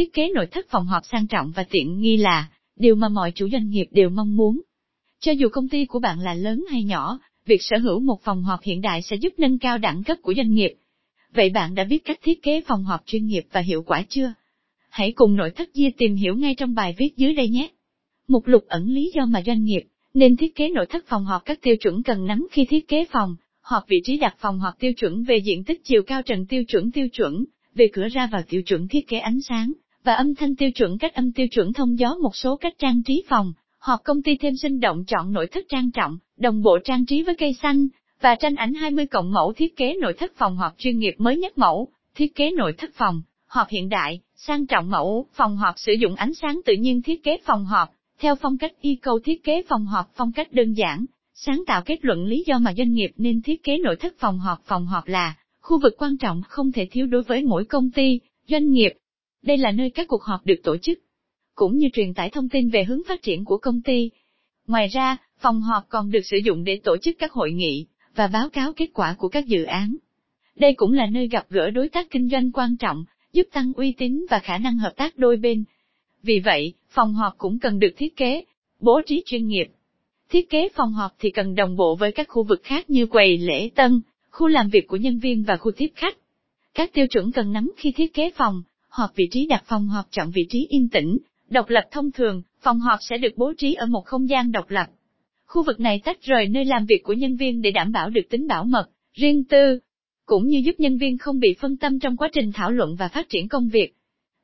thiết kế nội thất phòng họp sang trọng và tiện nghi là điều mà mọi chủ doanh nghiệp đều mong muốn. Cho dù công ty của bạn là lớn hay nhỏ, việc sở hữu một phòng họp hiện đại sẽ giúp nâng cao đẳng cấp của doanh nghiệp. Vậy bạn đã biết cách thiết kế phòng họp chuyên nghiệp và hiệu quả chưa? Hãy cùng nội thất Dia tìm hiểu ngay trong bài viết dưới đây nhé. Mục lục ẩn lý do mà doanh nghiệp nên thiết kế nội thất phòng họp các tiêu chuẩn cần nắm khi thiết kế phòng họp vị trí đặt phòng họp tiêu chuẩn về diện tích chiều cao trần tiêu chuẩn tiêu chuẩn, về cửa ra vào tiêu chuẩn thiết kế ánh sáng và âm thanh tiêu chuẩn cách âm tiêu chuẩn thông gió một số cách trang trí phòng. Họp công ty thêm sinh động chọn nội thất trang trọng, đồng bộ trang trí với cây xanh, và tranh ảnh 20 cộng mẫu thiết kế nội thất phòng họp chuyên nghiệp mới nhất mẫu, thiết kế nội thất phòng, họp hiện đại, sang trọng mẫu, phòng họp sử dụng ánh sáng tự nhiên thiết kế phòng họp, theo phong cách y cầu thiết kế phòng họp phong cách đơn giản, sáng tạo kết luận lý do mà doanh nghiệp nên thiết kế nội thất phòng họp phòng họp là khu vực quan trọng không thể thiếu đối với mỗi công ty, doanh nghiệp. Đây là nơi các cuộc họp được tổ chức, cũng như truyền tải thông tin về hướng phát triển của công ty. Ngoài ra, phòng họp còn được sử dụng để tổ chức các hội nghị và báo cáo kết quả của các dự án. Đây cũng là nơi gặp gỡ đối tác kinh doanh quan trọng, giúp tăng uy tín và khả năng hợp tác đôi bên. Vì vậy, phòng họp cũng cần được thiết kế, bố trí chuyên nghiệp. Thiết kế phòng họp thì cần đồng bộ với các khu vực khác như quầy lễ tân, khu làm việc của nhân viên và khu tiếp khách. Các tiêu chuẩn cần nắm khi thiết kế phòng, họp vị trí đặt phòng họp chọn vị trí yên tĩnh, độc lập thông thường, phòng họp sẽ được bố trí ở một không gian độc lập. Khu vực này tách rời nơi làm việc của nhân viên để đảm bảo được tính bảo mật, riêng tư, cũng như giúp nhân viên không bị phân tâm trong quá trình thảo luận và phát triển công việc.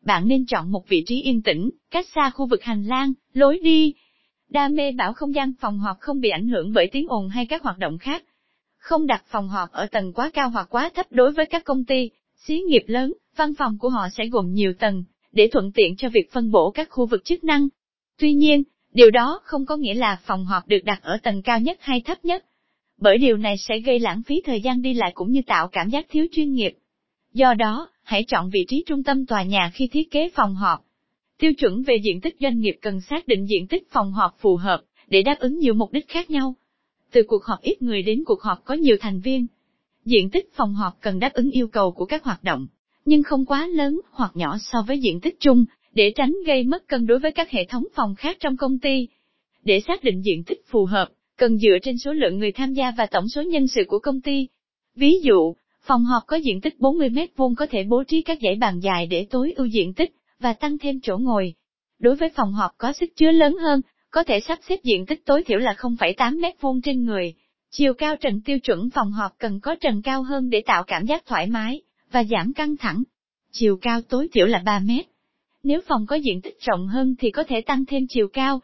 Bạn nên chọn một vị trí yên tĩnh, cách xa khu vực hành lang, lối đi. Đa mê bảo không gian phòng họp không bị ảnh hưởng bởi tiếng ồn hay các hoạt động khác. Không đặt phòng họp ở tầng quá cao hoặc quá thấp đối với các công ty, xí nghiệp lớn, văn phòng của họ sẽ gồm nhiều tầng, để thuận tiện cho việc phân bổ các khu vực chức năng. Tuy nhiên, điều đó không có nghĩa là phòng họp được đặt ở tầng cao nhất hay thấp nhất bởi điều này sẽ gây lãng phí thời gian đi lại cũng như tạo cảm giác thiếu chuyên nghiệp. Do đó, hãy chọn vị trí trung tâm tòa nhà khi thiết kế phòng họp. Tiêu chuẩn về diện tích doanh nghiệp cần xác định diện tích phòng họp phù hợp, để đáp ứng nhiều mục đích khác nhau. Từ cuộc họp ít người đến cuộc họp có nhiều thành viên. Diện tích phòng họp cần đáp ứng yêu cầu của các hoạt động, nhưng không quá lớn hoặc nhỏ so với diện tích chung, để tránh gây mất cân đối với các hệ thống phòng khác trong công ty. Để xác định diện tích phù hợp, cần dựa trên số lượng người tham gia và tổng số nhân sự của công ty. Ví dụ, phòng họp có diện tích 40 mét vuông có thể bố trí các dãy bàn dài để tối ưu diện tích và tăng thêm chỗ ngồi. Đối với phòng họp có sức chứa lớn hơn, có thể sắp xếp diện tích tối thiểu là 0,8 mét vuông trên người. Chiều cao trần tiêu chuẩn phòng họp cần có trần cao hơn để tạo cảm giác thoải mái và giảm căng thẳng. Chiều cao tối thiểu là 3 mét. Nếu phòng có diện tích rộng hơn thì có thể tăng thêm chiều cao,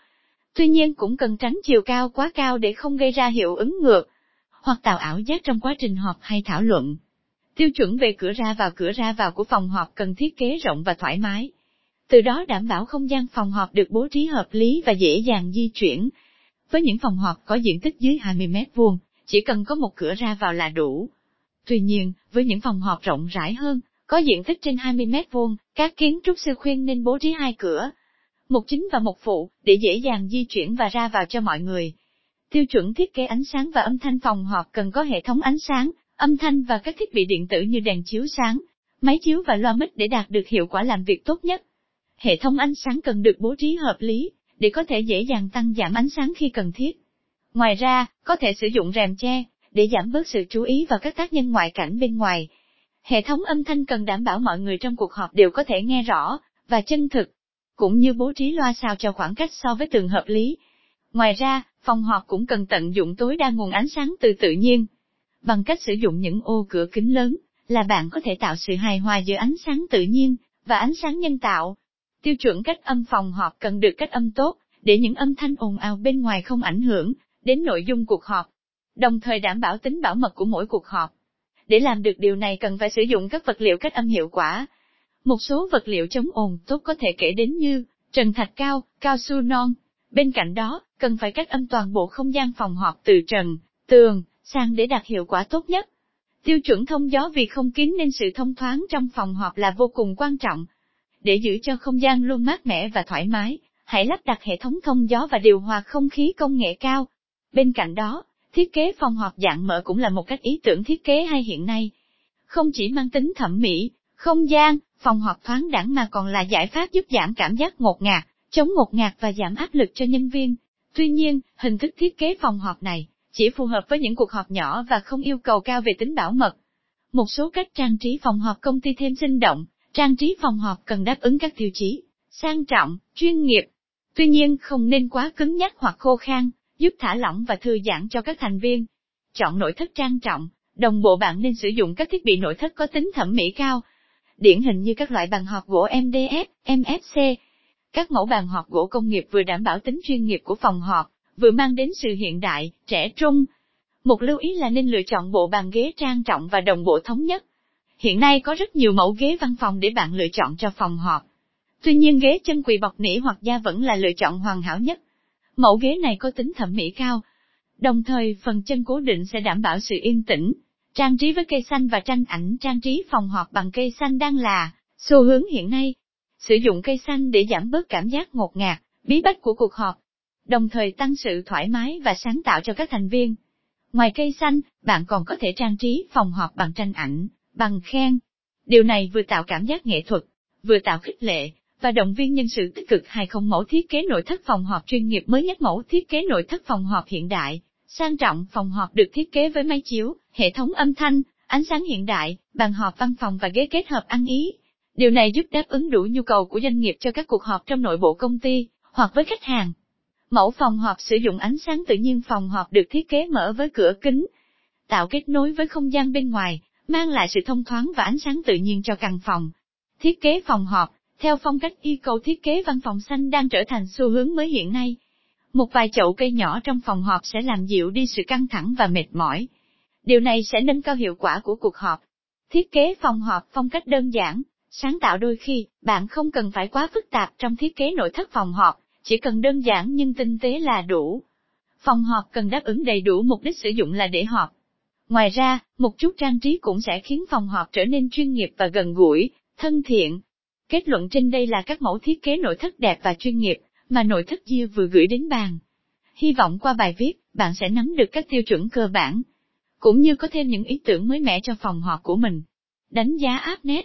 Tuy nhiên cũng cần tránh chiều cao quá cao để không gây ra hiệu ứng ngược, hoặc tạo ảo giác trong quá trình họp hay thảo luận. Tiêu chuẩn về cửa ra vào cửa ra vào của phòng họp cần thiết kế rộng và thoải mái. Từ đó đảm bảo không gian phòng họp được bố trí hợp lý và dễ dàng di chuyển. Với những phòng họp có diện tích dưới 20 mét vuông, chỉ cần có một cửa ra vào là đủ. Tuy nhiên, với những phòng họp rộng rãi hơn, có diện tích trên 20 mét vuông, các kiến trúc sư khuyên nên bố trí hai cửa, một chính và một phụ, để dễ dàng di chuyển và ra vào cho mọi người. Tiêu chuẩn thiết kế ánh sáng và âm thanh phòng họp cần có hệ thống ánh sáng, âm thanh và các thiết bị điện tử như đèn chiếu sáng, máy chiếu và loa mic để đạt được hiệu quả làm việc tốt nhất. Hệ thống ánh sáng cần được bố trí hợp lý, để có thể dễ dàng tăng giảm ánh sáng khi cần thiết. Ngoài ra, có thể sử dụng rèm che, để giảm bớt sự chú ý vào các tác nhân ngoại cảnh bên ngoài. Hệ thống âm thanh cần đảm bảo mọi người trong cuộc họp đều có thể nghe rõ, và chân thực, cũng như bố trí loa sao cho khoảng cách so với tường hợp lý. Ngoài ra, phòng họp cũng cần tận dụng tối đa nguồn ánh sáng từ tự nhiên. Bằng cách sử dụng những ô cửa kính lớn, là bạn có thể tạo sự hài hòa giữa ánh sáng tự nhiên và ánh sáng nhân tạo. Tiêu chuẩn cách âm phòng họp cần được cách âm tốt, để những âm thanh ồn ào bên ngoài không ảnh hưởng đến nội dung cuộc họp, đồng thời đảm bảo tính bảo mật của mỗi cuộc họp. Để làm được điều này cần phải sử dụng các vật liệu cách âm hiệu quả, một số vật liệu chống ồn tốt có thể kể đến như trần thạch cao, cao su non. Bên cạnh đó, cần phải cách âm toàn bộ không gian phòng họp từ trần, tường, sang để đạt hiệu quả tốt nhất. Tiêu chuẩn thông gió vì không kín nên sự thông thoáng trong phòng họp là vô cùng quan trọng. Để giữ cho không gian luôn mát mẻ và thoải mái, hãy lắp đặt hệ thống thông gió và điều hòa không khí công nghệ cao. Bên cạnh đó, thiết kế phòng họp dạng mở cũng là một cách ý tưởng thiết kế hay hiện nay. Không chỉ mang tính thẩm mỹ, Không gian, phòng họp thoáng đẳng mà còn là giải pháp giúp giảm cảm giác ngột ngạt, chống ngột ngạt và giảm áp lực cho nhân viên. Tuy nhiên, hình thức thiết kế phòng họp này chỉ phù hợp với những cuộc họp nhỏ và không yêu cầu cao về tính bảo mật. Một số cách trang trí phòng họp công ty thêm sinh động, trang trí phòng họp cần đáp ứng các tiêu chí sang trọng, chuyên nghiệp. Tuy nhiên không nên quá cứng nhắc hoặc khô khan, giúp thả lỏng và thư giãn cho các thành viên. Chọn nội thất trang trọng, đồng bộ bạn nên sử dụng các thiết bị nội thất có tính thẩm mỹ cao. Điển hình như các loại bàn họp gỗ MDF, MFC. Các mẫu bàn họp gỗ công nghiệp vừa đảm bảo tính chuyên nghiệp của phòng họp, vừa mang đến sự hiện đại, trẻ trung. Một lưu ý là nên lựa chọn bộ bàn ghế trang trọng và đồng bộ thống nhất. Hiện nay có rất nhiều mẫu ghế văn phòng để bạn lựa chọn cho phòng họp. Tuy nhiên ghế chân quỳ bọc nỉ hoặc da vẫn là lựa chọn hoàn hảo nhất. Mẫu ghế này có tính thẩm mỹ cao. Đồng thời phần chân cố định sẽ đảm bảo sự yên tĩnh. Trang trí với cây xanh và tranh ảnh trang trí phòng họp bằng cây xanh đang là xu hướng hiện nay. Sử dụng cây xanh để giảm bớt cảm giác ngột ngạt, bí bách của cuộc họp đồng thời tăng sự thoải mái và sáng tạo cho các thành viên. Ngoài cây xanh, bạn còn có thể trang trí phòng họp bằng tranh ảnh, bằng khen. Điều này vừa tạo cảm giác nghệ thuật, vừa tạo khích lệ, và động viên nhân sự tích cực hay không mẫu thiết kế nội thất phòng họp chuyên nghiệp mới nhất mẫu thiết kế nội thất phòng họp hiện đại, sang trọng phòng họp được thiết kế với máy chiếu, hệ thống âm thanh, ánh sáng hiện đại, bàn họp văn phòng và ghế kết hợp ăn ý. Điều này giúp đáp ứng đủ nhu cầu của doanh nghiệp cho các cuộc họp trong nội bộ công ty, hoặc với khách hàng. Mẫu phòng họp sử dụng ánh sáng tự nhiên phòng họp được thiết kế mở với cửa kính, tạo kết nối với không gian bên ngoài, mang lại sự thông thoáng và ánh sáng tự nhiên cho căn phòng. Thiết kế phòng họp, theo phong cách yêu cầu thiết kế văn phòng xanh đang trở thành xu hướng mới hiện nay. Một vài chậu cây nhỏ trong phòng họp sẽ làm dịu đi sự căng thẳng và mệt mỏi. Điều này sẽ nâng cao hiệu quả của cuộc họp. Thiết kế phòng họp phong cách đơn giản, sáng tạo đôi khi, bạn không cần phải quá phức tạp trong thiết kế nội thất phòng họp, chỉ cần đơn giản nhưng tinh tế là đủ. Phòng họp cần đáp ứng đầy đủ mục đích sử dụng là để họp. Ngoài ra, một chút trang trí cũng sẽ khiến phòng họp trở nên chuyên nghiệp và gần gũi, thân thiện. Kết luận trên đây là các mẫu thiết kế nội thất đẹp và chuyên nghiệp, mà nội thất Diêu vừa gửi đến bàn. Hy vọng qua bài viết, bạn sẽ nắm được các tiêu chuẩn cơ bản, cũng như có thêm những ý tưởng mới mẻ cho phòng họp của mình. Đánh giá Appnet